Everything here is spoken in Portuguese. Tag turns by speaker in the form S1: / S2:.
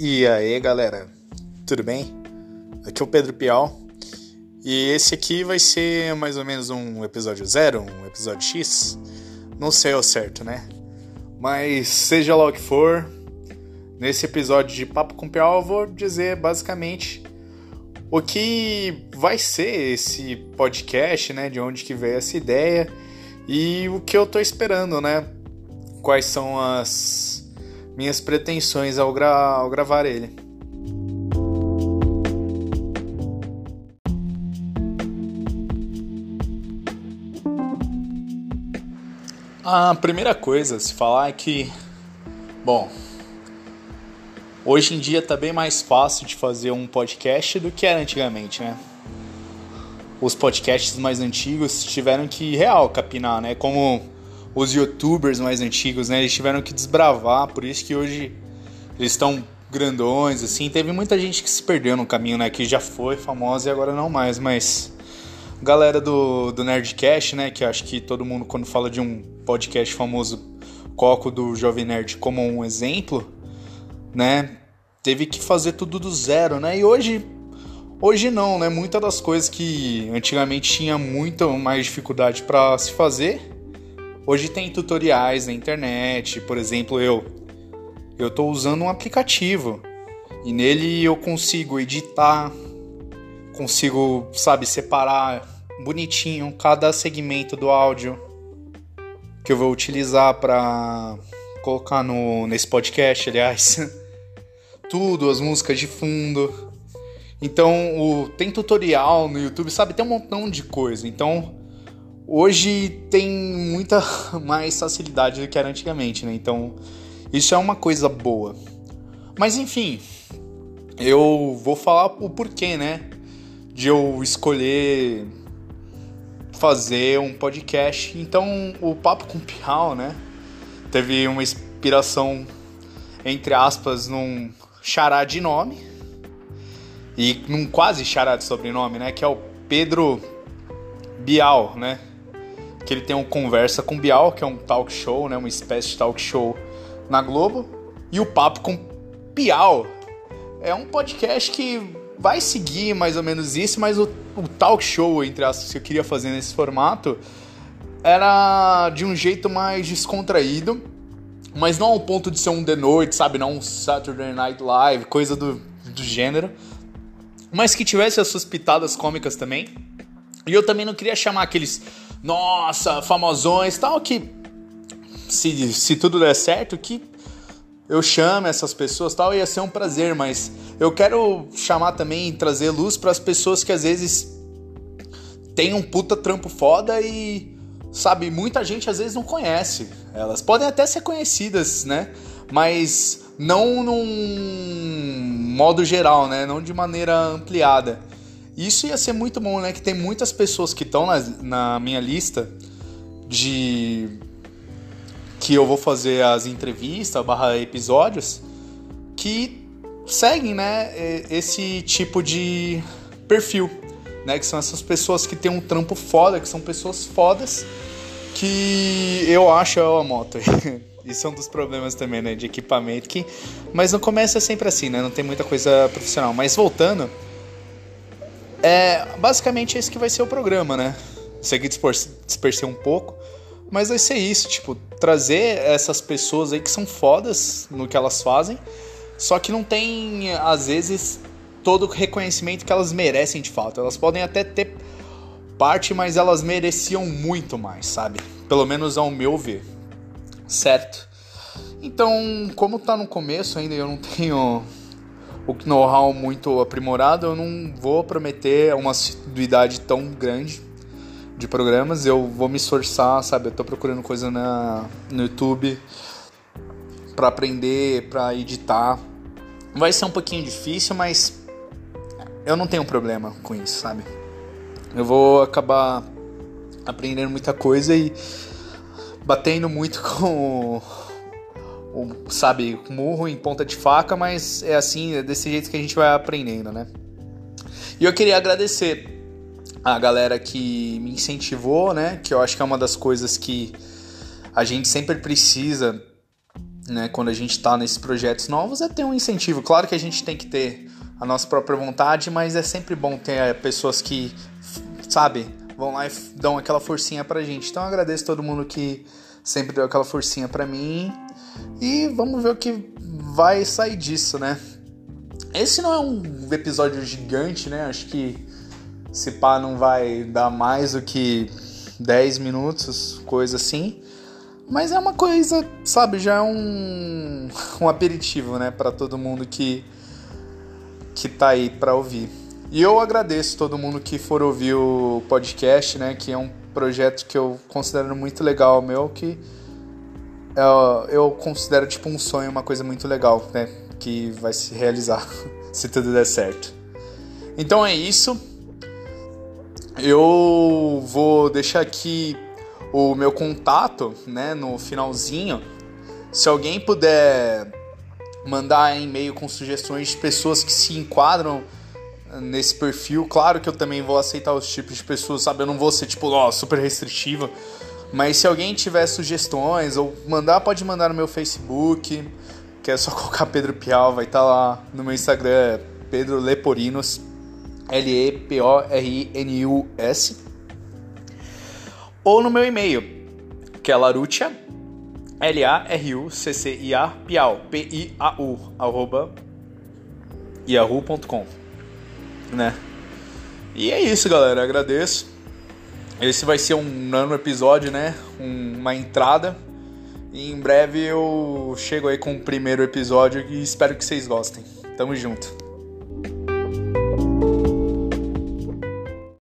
S1: E aí, galera, tudo bem? Aqui é o Pedro Pial. E esse aqui vai ser mais ou menos um episódio zero, um episódio X. Não sei ao certo, né? Mas seja lá o que for, nesse episódio de Papo com Pial eu vou dizer basicamente o que vai ser esse podcast, né? De onde que veio essa ideia e o que eu tô esperando, né? Quais são as minhas pretensões ao, gra ao gravar ele. A primeira coisa a se falar é que, bom, hoje em dia tá bem mais fácil de fazer um podcast do que era antigamente, né? Os podcasts mais antigos tiveram que real capinar, né? Como os youtubers mais antigos, né? Eles tiveram que desbravar, por isso que hoje eles estão grandões, assim. Teve muita gente que se perdeu no caminho, né? Que já foi famosa e agora não mais, mas... Galera do, do Nerdcast, né? Que acho que todo mundo, quando fala de um podcast famoso, Coco do Jovem Nerd como um exemplo, né? Teve que fazer tudo do zero, né? E hoje Hoje não, né? Muitas das coisas que antigamente tinha muito mais dificuldade para se fazer, Hoje tem tutoriais na internet, por exemplo, eu eu estou usando um aplicativo e nele eu consigo editar, consigo, sabe, separar bonitinho cada segmento do áudio que eu vou utilizar para colocar no nesse podcast, aliás. Tudo, as músicas de fundo. Então, o, tem tutorial no YouTube, sabe? Tem um montão de coisa. Então, hoje tem muita mais facilidade do que era antigamente, né? Então, isso é uma coisa boa. Mas enfim, eu vou falar o porquê, né? De eu escolher fazer um podcast. Então, o Papo com Piau, né? Teve uma inspiração, entre aspas, num chará de nome. E num quase chará de sobrenome, né? Que é o Pedro Bial, né? Que ele tem um Conversa com Bial, que é um talk show, né, uma espécie de talk show na Globo, e o Papo com Bial. É um podcast que vai seguir mais ou menos isso, mas o, o talk show, entre aspas, que eu queria fazer nesse formato, era de um jeito mais descontraído, mas não ao ponto de ser um The Noite, sabe? Não um Saturday Night Live, coisa do, do gênero. Mas que tivesse as suas pitadas cômicas também. E eu também não queria chamar aqueles nossa, famosões tal, que se, se tudo der certo, que eu chame essas pessoas tal, ia ser um prazer, mas eu quero chamar também trazer luz para as pessoas que às vezes tem um puta trampo foda e sabe, muita gente às vezes não conhece. Elas podem até ser conhecidas, né? Mas não num modo geral, né? Não de maneira ampliada. Isso ia ser muito bom, né? Que tem muitas pessoas que estão na, na minha lista de que eu vou fazer as entrevistas barra episódios que seguem, né, esse tipo de perfil, né, que são essas pessoas que têm um trampo foda, que são pessoas fodas que eu acho é a moto. Isso é um dos problemas também, né, de equipamento que mas não começa sempre assim, né? Não tem muita coisa profissional, mas voltando, é basicamente esse que vai ser o programa, né? Segui dispersei um pouco, mas vai ser isso, tipo, trazer essas pessoas aí que são fodas no que elas fazem, só que não tem, às vezes, todo o reconhecimento que elas merecem de fato. Elas podem até ter parte, mas elas mereciam muito mais, sabe? Pelo menos ao meu ver. Certo? Então, como tá no começo ainda, eu não tenho o know-how muito aprimorado, eu não vou prometer uma assiduidade tão grande de programas. Eu vou me esforçar, sabe? Eu tô procurando coisa na, no YouTube para aprender, para editar. Vai ser um pouquinho difícil, mas eu não tenho problema com isso, sabe? Eu vou acabar aprendendo muita coisa e batendo muito com sabe, murro em ponta de faca, mas é assim, é desse jeito que a gente vai aprendendo, né? E eu queria agradecer a galera que me incentivou, né? Que eu acho que é uma das coisas que a gente sempre precisa né, quando a gente está nesses projetos novos, é ter um incentivo. Claro que a gente tem que ter a nossa própria vontade, mas é sempre bom ter é, pessoas que, sabe, vão lá e dão aquela forcinha pra gente. Então eu agradeço todo mundo que sempre deu aquela forcinha pra mim. E vamos ver o que vai sair disso, né? Esse não é um episódio gigante, né? Acho que se pá não vai dar mais do que 10 minutos, coisa assim. Mas é uma coisa, sabe, já é um, um aperitivo, né, para todo mundo que que tá aí para ouvir. E eu agradeço todo mundo que for ouvir o podcast, né, que é um projeto que eu considero muito legal meu, que eu, eu considero tipo um sonho, uma coisa muito legal, né, que vai se realizar se tudo der certo. Então é isso. Eu vou deixar aqui o meu contato, né, no finalzinho. Se alguém puder mandar e-mail com sugestões de pessoas que se enquadram nesse perfil, claro que eu também vou aceitar os tipos de pessoas, sabe? Eu não vou ser tipo, ó, super restritiva. Mas se alguém tiver sugestões ou mandar, pode mandar no meu Facebook, que é só colocar Pedro Pial, vai estar tá lá no meu Instagram, Pedro Leporinos, L-E-P-O-R-I-N-U-S ou no meu e-mail, que é larucia, L-A-R-U-C-C-I-A, piau, P-I-A-U, arroba yahoo.com, né? E é isso, galera, agradeço. Esse vai ser um nano episódio, né? Um, uma entrada. E em breve eu chego aí com o primeiro episódio e espero que vocês gostem. Tamo junto.